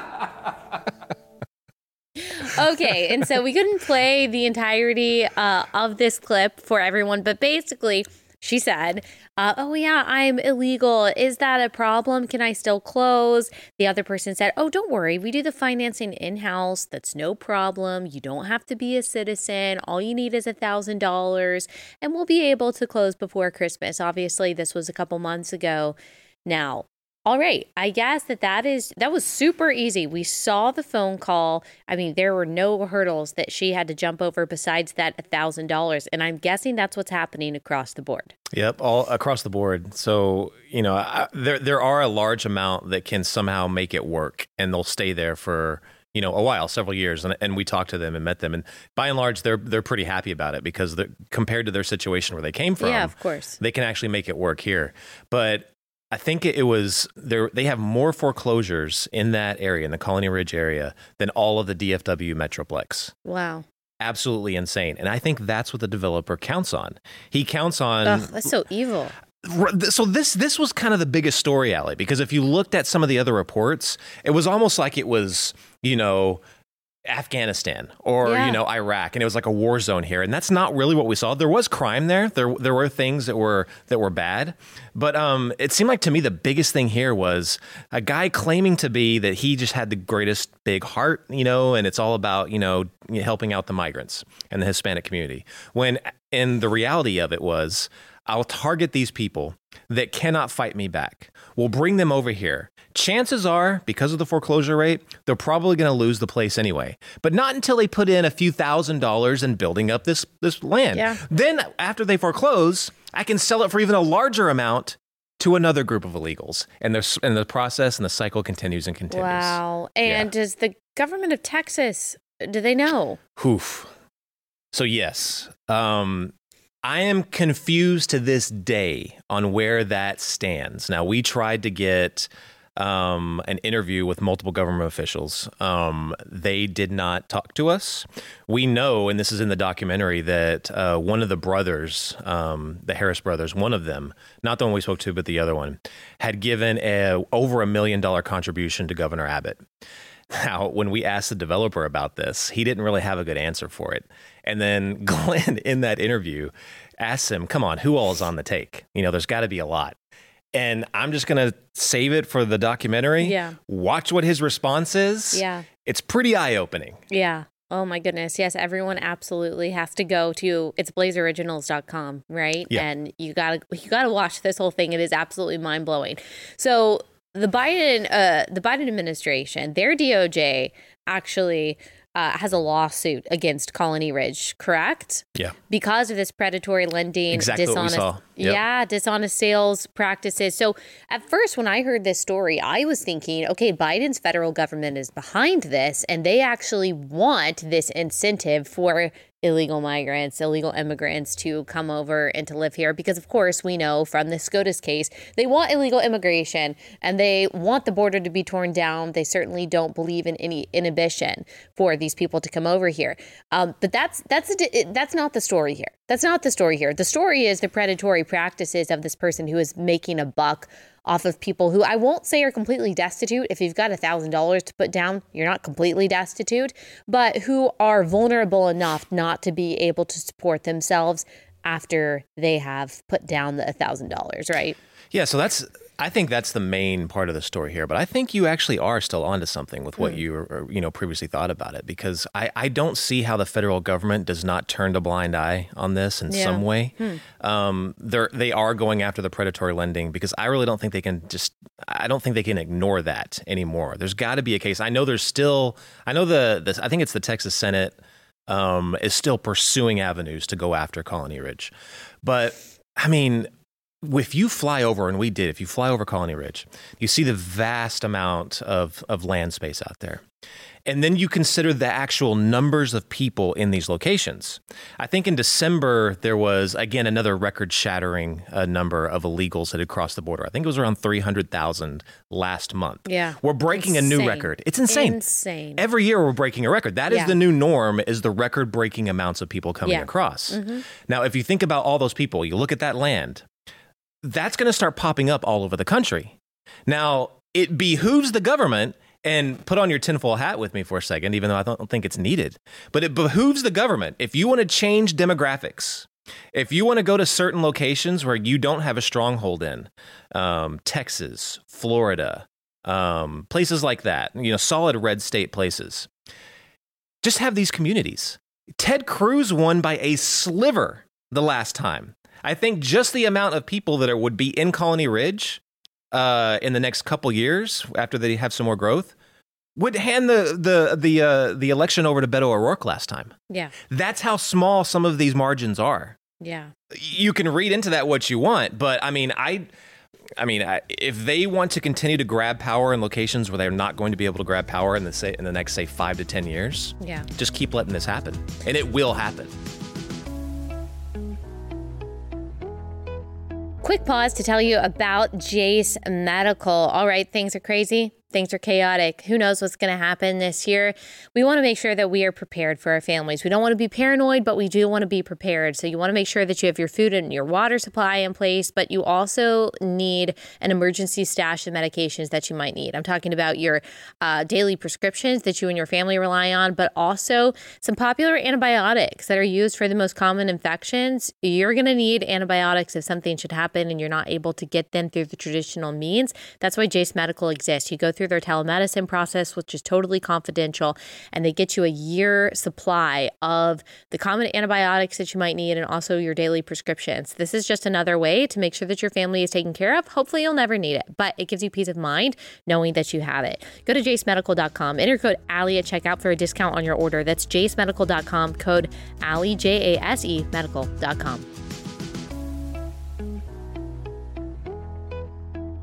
[laughs] okay, and so we couldn't play the entirety uh, of this clip for everyone, but basically, she said, uh, "Oh yeah, I'm illegal. Is that a problem? Can I still close?" The other person said, "Oh, don't worry. We do the financing in house. That's no problem. You don't have to be a citizen. All you need is a thousand dollars, and we'll be able to close before Christmas." Obviously, this was a couple months ago. Now, all right, I guess that that is that was super easy. We saw the phone call. I mean, there were no hurdles that she had to jump over besides that thousand dollars, and I'm guessing that's what's happening across the board. Yep, all across the board. So you know, I, there there are a large amount that can somehow make it work, and they'll stay there for you know a while, several years. And, and we talked to them and met them, and by and large, they're they're pretty happy about it because compared to their situation where they came from, Yeah, of course. they can actually make it work here. But I think it was there. They have more foreclosures in that area, in the Colony Ridge area, than all of the DFW Metroplex Wow, absolutely insane. And I think that's what the developer counts on. He counts on Ugh, that's so evil. So this this was kind of the biggest story, Allie, because if you looked at some of the other reports, it was almost like it was, you know, Afghanistan or Yeah. you know Iraq, and it was like a war zone here, and that's not really what we saw. There was crime there. There there were things that were that were bad, but um, it seemed like to me the biggest thing here was a guy claiming to be that he just had the greatest big heart, you know, and it's all about you know helping out the migrants and the Hispanic community. When in the reality of it was I'll target these people that cannot fight me back. We'll bring them over here. Chances are, because of the foreclosure rate, they're probably going to lose the place anyway. But not until they put in a few thousand dollars in building up this this land. Yeah. Then after they foreclose, I can sell it for even a larger amount to another group of illegals. And the and the process and the cycle continues and continues. Wow. And does the government of Texas do they know? Oof. So yes, um, I am confused to this day on where that stands. Now we tried to get um, an interview with multiple government officials. Um, they did not talk to us. We know, and this is in the documentary, that uh, one of the brothers, um, the Harris brothers, one of them, not the one we spoke to, but the other one, had given a, over a million dollar contribution to Governor Abbott. Now, when we asked the developer about this, he didn't really have a good answer for it. And then [laughs] Glenn, in that interview, asks him, Come on, who all is on the take? You know, there's got to be a lot. And I'm just going to save it for the documentary. Yeah. Watch what his response is. Yeah. It's pretty eye opening. Yeah. Oh my goodness. Yes, everyone absolutely has to go to it's blazeoriginals.com, right? Yeah. And you got to you got to watch this whole thing. It is absolutely mind-blowing. So, the Biden uh the Biden administration, their DOJ actually uh, has a lawsuit against Colony Ridge, correct? Yeah. Because of this predatory lending, Exactly dishonest. Yep. yeah, dishonest sales practices. So at first, when I heard this story, I was thinking, okay, Biden's federal government is behind this, and they actually want this incentive for illegal migrants, illegal immigrants to come over and to live here. Because, of course, we know from the SCOTUS case, they want illegal immigration and they want the border to be torn down. They certainly don't believe in any inhibition for these people to come over here. Um, but that's that's a, that's not the story here. That's not the story here. The story is the predatory practices of this person who is making a buck off of people who I won't say are completely destitute. If you've got a thousand dollars to put down, you're not completely destitute, but who are vulnerable enough not to be able to support themselves after they have put down the thousand dollars, right? Yeah, so that's I think that's the main part of the story here. But I think you actually are still onto something with Hmm. what you or, you know previously thought about it because I, I don't see how the federal government does not turn a blind eye on this in Yeah. some way. Um, they're they are going after the predatory lending because I really don't think they can just I don't think they can ignore that anymore. There's got to be a case. I know there's still I know the, the I think it's the Texas Senate um, is still pursuing avenues to go after Colony Ridge, but I mean if you fly over, and we did, if you fly over Colony Ridge, you see the vast amount of, of land space out there. And then you consider the actual numbers of people in these locations. I think in December, there was, again, another record shattering uh, number of illegals that had crossed the border. I think it was around 300,000 last month. Yeah. We're breaking a new record. It's insane. Insane. Every year we're breaking a record. That is Yeah. the new norm is the record breaking amounts of people coming Yeah. across. Now, if you think about all those people, you look at that land, that's going to start popping up all over the country. Now, it behooves the government and put on your tinfoil hat with me for a second, even though I don't think it's needed. But it behooves the government if you want to change demographics, if you want to go to certain locations where you don't have a stronghold in, um, Texas, Florida, um, places like that, you know, solid red state places, just have these communities. Ted Cruz won by a sliver the last time. I think just the amount of people that are, would be in Colony Ridge uh, in the next couple years after they have some more growth would hand the the the uh, the election over to Beto O'Rourke last time. yeah. That's how small some of these margins are. Yeah. You can read into that what you want, but I mean, I. I mean, I, if they want to continue to grab power in locations where they're not going to be able to grab power in the say, in the next say five to ten years, Yeah. just keep letting this happen, and it will happen. Quick pause to tell you about Jase Medical. All right, things are crazy. Things are chaotic. Who knows what's going to happen this year? We want to make sure that we are prepared for our families. We don't want to be paranoid, but we do want to be prepared. So, you want to make sure that you have your food and your water supply in place, but you also need an emergency stash of medications that you might need. I'm talking about your uh, daily prescriptions that you and your family rely on, but also some popular antibiotics that are used for the most common infections. You're going to need antibiotics if something should happen and you're not able to get them through the traditional means. That's why Jase Medical exists. You go through their telemedicine process, which is totally confidential, and they get you a year supply of the common antibiotics that you might need and also your daily prescriptions. This is just another way to make sure that your family is taken care of. Hopefully, you'll never need it, but it gives you peace of mind knowing that you have it. Go to jasemedical.com, enter code Allie at checkout for a discount on your order. That's jasemedical.com, code Allie, J A S E, medical.com.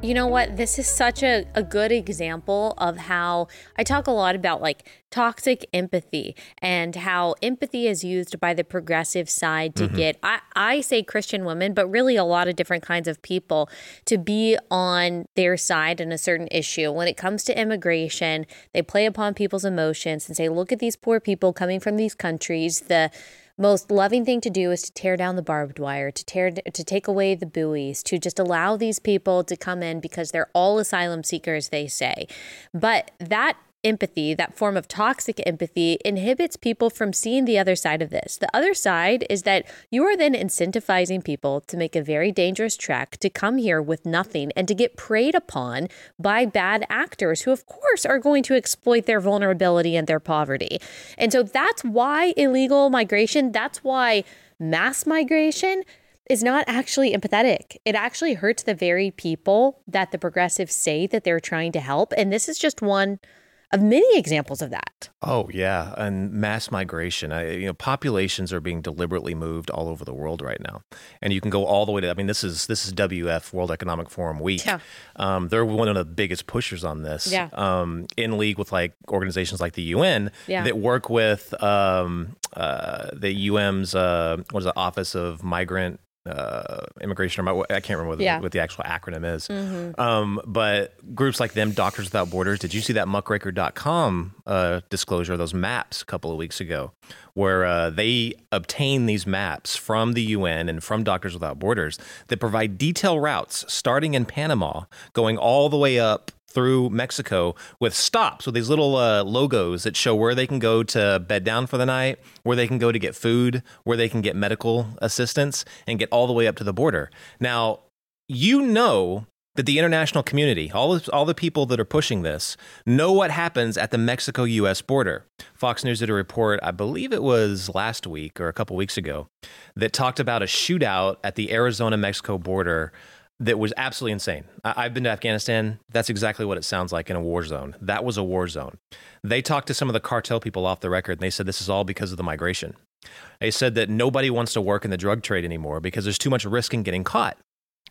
You know what? This is such a, a good example of how I talk a lot about like toxic empathy and how empathy is used by the progressive side to mm-hmm. get, I, I say Christian women, but really a lot of different kinds of people to be on their side in a certain issue. When it comes to immigration, they play upon people's emotions and say, look at these poor people coming from these countries. The most loving thing to do is to tear down the barbed wire, to tear to take away the buoys, to just allow these people to come in because they're all asylum seekers, they say. But that empathy, that form of toxic empathy, inhibits people from seeing the other side of this. The other side is that you are then incentivizing people to make a very dangerous trek to come here with nothing and to get preyed upon by bad actors who, of course, are going to exploit their vulnerability and their poverty. And so that's why illegal migration, that's why mass migration is not actually empathetic. It actually hurts the very people that the progressives say that they're trying to help. And this is just one of many examples of that. Oh yeah, and mass migration. I, you know, populations are being deliberately moved all over the world right now, and you can go all the way to. I mean, this is this is WEF World Economic Forum week. Yeah. Um, they're one of the biggest pushers on this. Yeah. Um, in league with like organizations like the UN Yeah. that work with um, uh, the UN's uh, what is the Office of Migrant. Uh, immigration, or mi- I can't remember what, the- Yeah. Mm-hmm. what the actual acronym is. Um, but groups like them, Doctors Without Borders, did you see that muckraker.com uh, disclosure of those maps a couple of weeks ago where uh, they obtain these maps from the UN and from Doctors Without Borders that provide detailed routes starting in Panama, going all the way up through Mexico with stops with these little uh, logos that show where they can go to bed down for the night, where they can go to get food, where they can get medical assistance, and get all the way up to the border. Now, you know that the international community, all all the people that are pushing this, know what happens at the Mexico US border. Fox News did a report, I believe it was last week or a couple weeks ago, that talked about a shootout at the Arizona Mexico border that was absolutely insane. I- I've been to Afghanistan. That's exactly what it sounds like in a war zone. That was a war zone. They talked to some of the cartel people off the record and they said this is all because of the migration. They said that nobody wants to work in the drug trade anymore because there's too much risk in getting caught.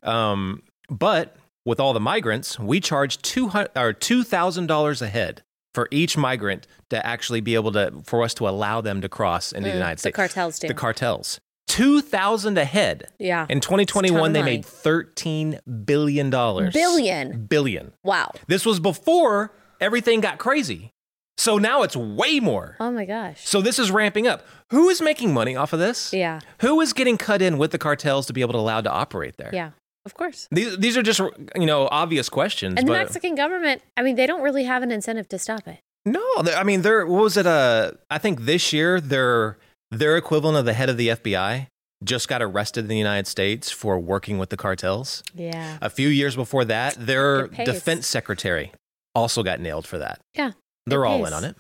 Um, but with all the migrants, we charge two hundred or two thousand dollars a head for each migrant to actually be able to for us to allow them to cross into the United Mm, the States. cartels do. The cartels. Two thousand a head. Yeah. In It's a ton 2021, they made thirteen billion dollars. Billion. Billion. Wow. This was before everything got crazy. So now it's way more. Oh my gosh. So this is ramping up. Who is making money off of this? Yeah. Who is getting cut in with the cartels to be able to allow to operate there? Yeah. Of course. These these are just you know obvious questions. And the Mexican government, I mean, they don't really have an incentive to stop it. no, I mean they're what was it? Uh, I think this year their their equivalent of the head of the FBI just got arrested in the United States for working with the cartels. Yeah. A few years before that, their defense secretary also got nailed for that. Yeah. They're all in on it.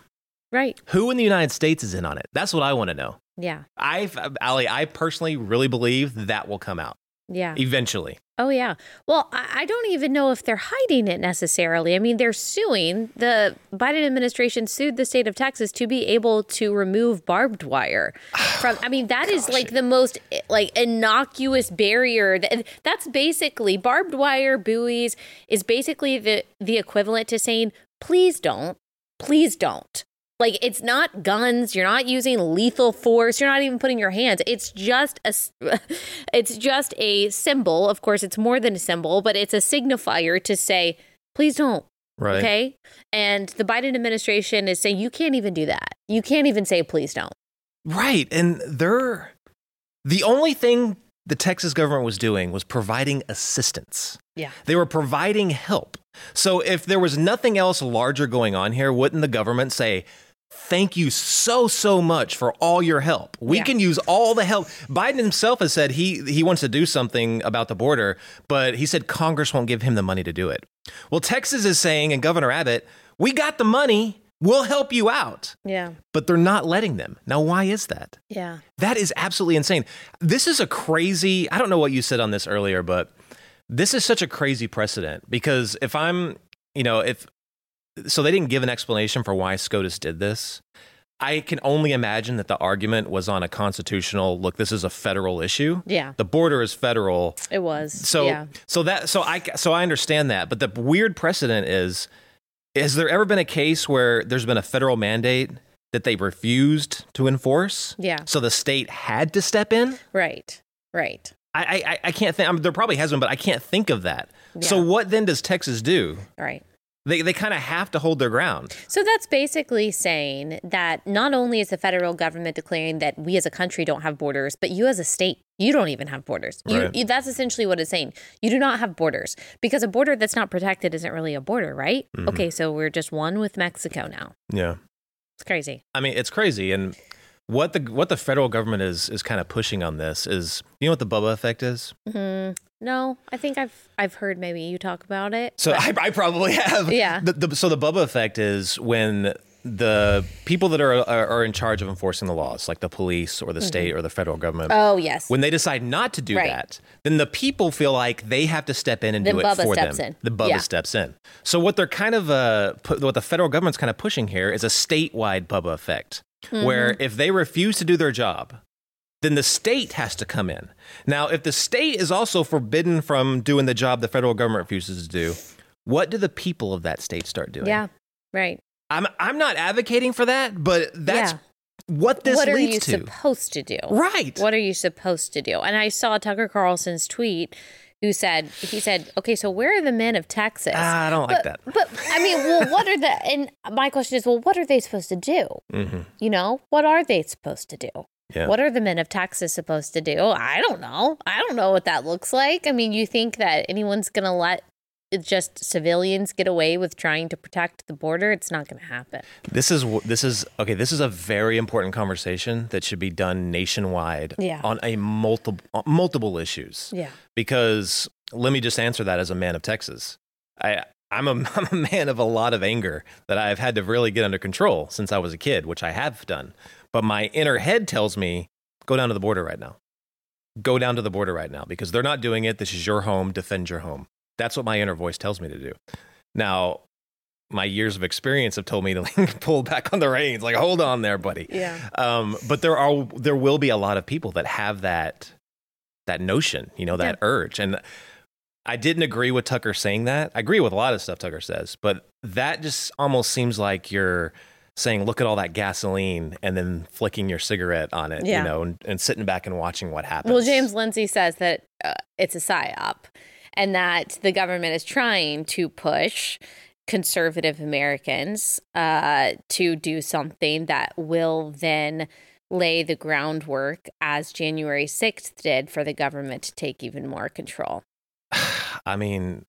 Right. Who in the United States is in on it? That's what I want to know. Yeah. I, Allie, I personally really believe that will come out Yeah. eventually. Oh, yeah. Well, I, don't even know if they're hiding it necessarily. I mean, they're suing. The Biden administration sued the state of Texas to be able to remove barbed wire [sighs] from. I mean, that is like the most like innocuous barrier. That, that's basically barbed wire buoys is basically the the equivalent to saying, please don't, please don't. Like it's not guns. You're not using lethal force. You're not even putting your hands. It's just a, [laughs] it's just a symbol. Of course, it's more than a symbol, but it's a signifier to say, please don't. Right. Okay. And the Biden administration is saying you can't even do that. You can't even say please don't. Right. And they're the only thing the Texas government was doing was providing assistance. Yeah. They were providing help. So if there was nothing else larger going on here, wouldn't the government say, Thank you so so much for all your help. We Yeah. can use all the help. Biden himself has said he he wants to do something about the border, but he said Congress won't give him the money to do it. Well, Texas is saying and Governor Abbott, "We got the money. We'll help you out." Yeah. But they're not letting them. Now, why is that? Yeah. That is absolutely insane. This is a crazy, I don't know what you said on this earlier, but this is such a crazy precedent because if I'm, you know, if, so they didn't give an explanation for why SCOTUS did this. I can only imagine that the argument was on a constitutional look, this is a federal issue. Yeah. The border is federal. It was. So, yeah. so that, so I, so I understand that. But the weird precedent is, has there ever been a case where there's been a federal mandate that they refused to enforce? Yeah. So the state had to step in. Right. Right. I I, I can't think. I mean, there probably has been, but I can't think of that. So what then does Texas do? Right. They they kind of have to hold their ground. So that's basically saying that not only is the federal government declaring that we as a country don't have borders, but you as a state, you don't even have borders. You, Right. you, that's essentially what it's saying. You do not have borders because a border that's not protected isn't really a border, right? Mm-hmm. Okay, so we're just one with Mexico now. Yeah. It's crazy. I mean, it's crazy. And what the what the federal government is is kind of pushing on this is, you know what the Bubba effect is? Mm, no, I think I've I've heard maybe you talk about it. So I, I probably have. Yeah. The, the, so the Bubba effect is when the people that are, are are in charge of enforcing the laws, like the police or the state or the federal government, Oh yes. when they decide not to do Right. that, then the people feel like they have to step in and Then do it Bubba for steps them. in. The Bubba Yeah. steps in. So what they're kind of uh, what the federal government's kind of pushing here is a statewide Bubba effect, where Mm-hmm. if they refuse to do their job, then the state has to come in. Now, if the state is also forbidden from doing the job the federal government refuses to do, what do the people of that state start doing? yeah. Right. I'm I'm not advocating for that, but that's Yeah. what this what are you to. supposed to do? right. What are you supposed to do? And I saw Tucker Carlson's tweet who said he said, "Okay, so where are the men of Texas?" Ah, I don't like but, that. But I mean, well, what are the? And my question is, well, what are they supposed to do? hmm You know, what are they supposed to do? Yeah. What are the men of Texas supposed to do? I don't know. I don't know what that looks like. I mean, you think that anyone's going to let just civilians get away with trying to protect the border? It's not going to happen. This is this is okay. This is a very important conversation that should be done nationwide Yeah. on a multiple uh, multiple issues. Yeah. Because let me just answer that as a man of Texas. I I'm a [laughs] I'm a man of a lot of anger that I've had to really get under control since I was a kid, which I have done. But my inner head tells me go down to the border right now. Go down to the border right now because they're not doing it. This is your home. Defend your home. That's what my inner voice tells me to do. Now, my years of experience have told me to like, [laughs] pull back on the reins. Like, hold on there, buddy. Yeah. Um, but there are there will be a lot of people that have that that notion, you know, that urge. And I didn't agree with Tucker saying that. I agree with a lot of stuff Tucker says, but that just almost seems like you're saying, look at all that gasoline and then flicking your cigarette on it, Yeah. you know, and, and sitting back and watching what happens. Well, James Lindsay says that uh, it's a psyop and that the government is trying to push conservative Americans uh, to do something that will then lay the groundwork, as January 6th did, for the government to take even more control. [sighs] I mean,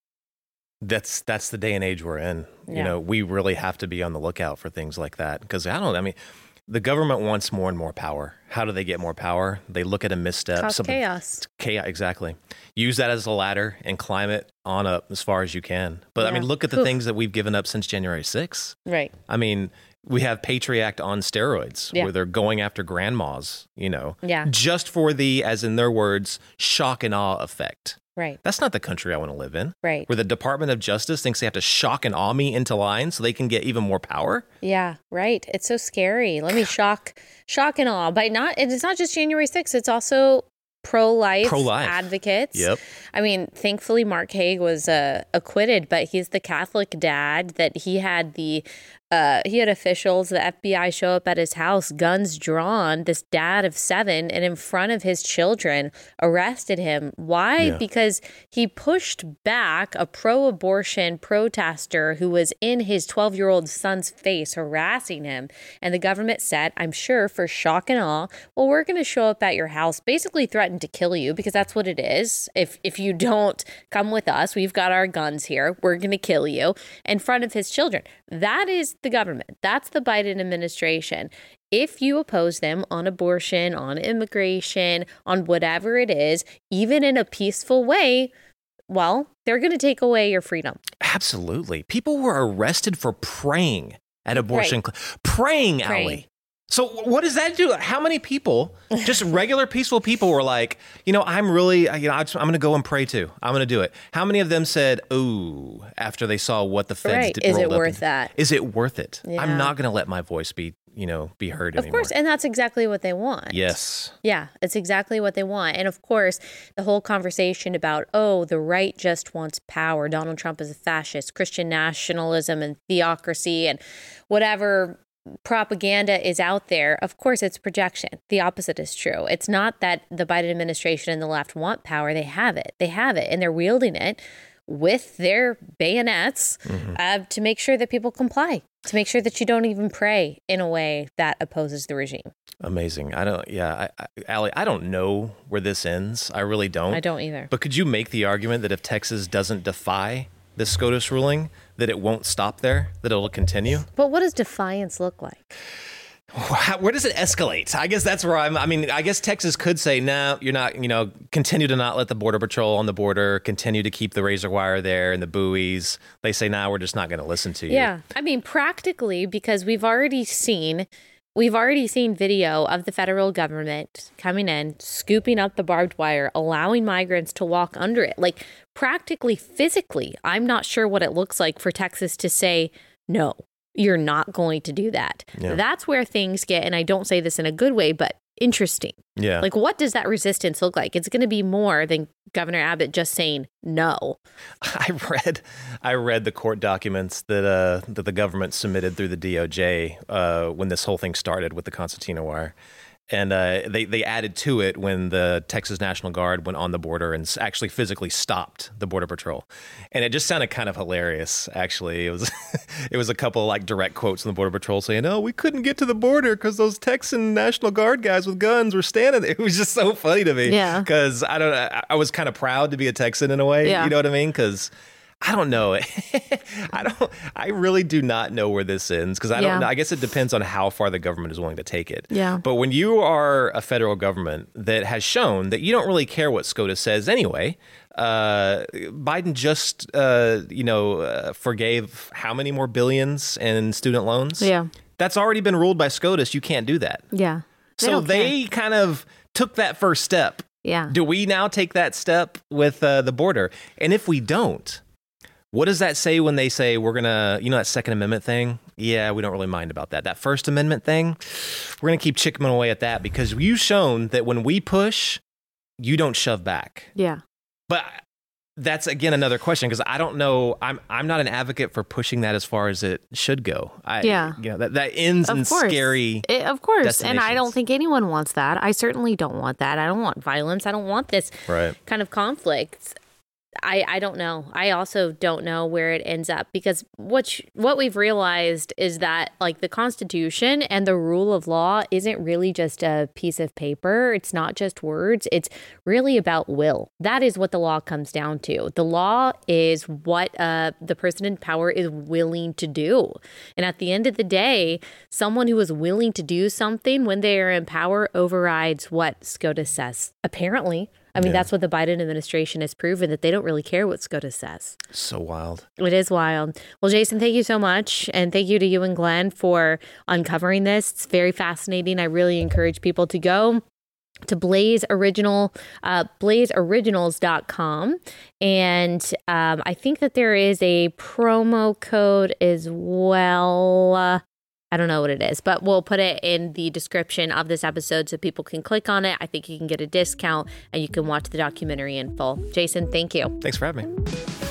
that's that's the day and age we're in. Yeah. You know, we really have to be on the lookout for things like that because I don't. I mean, the government wants more and more power. How do they get more power? They look at a misstep. Cause chaos. Chaos, exactly. Use that as a ladder and climb it on up as far as you can. But I mean, look at the Oof. things that we've given up since January 6th. Right. I mean, we have Patriot Act on steroids Yeah. where they're going after grandmas, you know, Yeah. just for the, as in their words, shock and awe effect. Right. That's not the country I want to live in Right. where the Department of Justice thinks they have to shock and awe me into line so they can get even more power. Yeah, right. It's so scary. Let me shock, shock and awe. But not. It's not just January 6th. It's also pro-life, Pro-life. advocates. Yep. I mean, thankfully, Mark Houck was uh, acquitted, but he's the Catholic dad that he had the. Uh, he had officials, the FBI show up at his house, guns drawn. This dad of seven, and in front of his children, arrested him. Why? Yeah. Because he pushed back a pro abortion protester who was in his 12 year old son's face, harassing him. And the government said, I'm sure for shock and awe, well, we're going to show up at your house, basically threaten to kill you because that's what it is. If, if you don't come with us, we've got our guns here, we're going to kill you in front of his children. That is the government. That's the Biden administration. If you oppose them on abortion, on immigration, on whatever it is, even in a peaceful way, well, they're going to take away your freedom. Absolutely. People were arrested for praying at abortion, cl- praying, Praying. Allie. So what does that do? How many people, just regular peaceful people, were like, you know, I'm really, you know, I'm going to go and pray too. I'm going to do it. How many of them said, "Ooh," after they saw what the feds Right. did? Is it worth and- that? Is it worth it? Yeah. I'm not going to let my voice be, you know, be heard anymore. Of anymore. course, and that's exactly what they want. yes. Yeah, it's exactly what they want. And of course, the whole conversation about, oh, the right just wants power. Donald Trump is a fascist, Christian nationalism and theocracy and whatever propaganda is out there. Of course, it's projection. The opposite is true. It's not that the Biden administration and the left want power, they have it. They have it, and they're wielding it with their bayonets uh, to make sure that people comply, to make sure that you don't even pray in a way that opposes the regime. Amazing. I don't, yeah, I, I, Allie, I don't know where this ends. I really don't. I don't either. But could you make the argument that if Texas doesn't defy this SCOTUS ruling, that it won't stop there, that it'll continue? But what does defiance look like? Where does it escalate? I guess that's where I'm. I mean, I guess Texas could say, no, you're not, you know, continue to not let the Border Patrol on the border, continue to keep the razor wire there and the buoys. They say, now nah, we're just not going to listen to you. Yeah. I mean, practically, because we've already seen. We've already seen video of the federal government coming in, scooping up the barbed wire, allowing migrants to walk under it. Like, practically, physically, I'm not sure what it looks like for Texas to say, no, you're not going to do that. Yeah. That's where things get, and I don't say this in a good way, but interesting. Yeah. Like, what does that resistance look like? It's going to be more than Governor Abbott just saying no. [laughs] I read, I read the court documents that uh, that the government submitted through the DOJ uh, when this whole thing started with the concertina wire, and uh, they they added to it when the Texas National Guard went on the border and actually physically stopped the border patrol, and it just sounded kind of hilarious. Actually, it was [laughs] it was a couple like direct quotes from the border patrol saying, "Oh, we couldn't get to the border because those Texan National Guard guys with guns were standing there." [laughs] It was just so funny to me. Yeah, because I don't I was kind of proud to be a Texan in a way. Yeah. you know what I mean? Because I don't know. [laughs] I don't. I really do not know where this ends because I don't. know. I guess it depends on how far the government is willing to take it. Yeah. But when you are a federal government that has shown that you don't really care what SCOTUS says anyway, uh, Biden just uh, you know uh, forgave how many more billions in student loans? Yeah. That's already been ruled by SCOTUS. You can't do that. Yeah. They so they care. kind of took that first step. Yeah. Do we now take that step with uh, the border? And if we don't what does that say when they say we're gonna, you know, that Second Amendment thing? Yeah, we don't really mind about that. That First Amendment thing, we're gonna keep chipping away at that because you've shown that when we push, you don't shove back. Yeah. But that's again another question because I don't know. I'm I'm not an advocate for pushing that as far as it should go. I, yeah, you know that that ends of in course. scary. It, of course, and I don't think anyone wants that. I certainly don't want that. I don't want violence. I don't want this right. kind of conflict. I, I don't know. I also don't know where it ends up because what what we've realized is that like the Constitution and the rule of law isn't really just a piece of paper. It's not just words. It's really about will. That is what the law comes down to. The law is what uh, the person in power is willing to do. And at the end of the day, someone who is willing to do something when they are in power overrides what SCOTUS says. Apparently. I mean, yeah. that's what the Biden administration has proven that they don't really care what SCOTUS says. So wild. It is wild. Well, Jason, thank you so much. And thank you to you and Glenn for uncovering this. It's very fascinating. I really encourage people to go to blaze original uh, blazeoriginals.com and um, i think that there is a promo code as well I don't know what it is, but we'll put it in the description of this episode so people can click on it. I think you can get a discount and you can watch the documentary in full. Jason, thank you. Thanks for having me.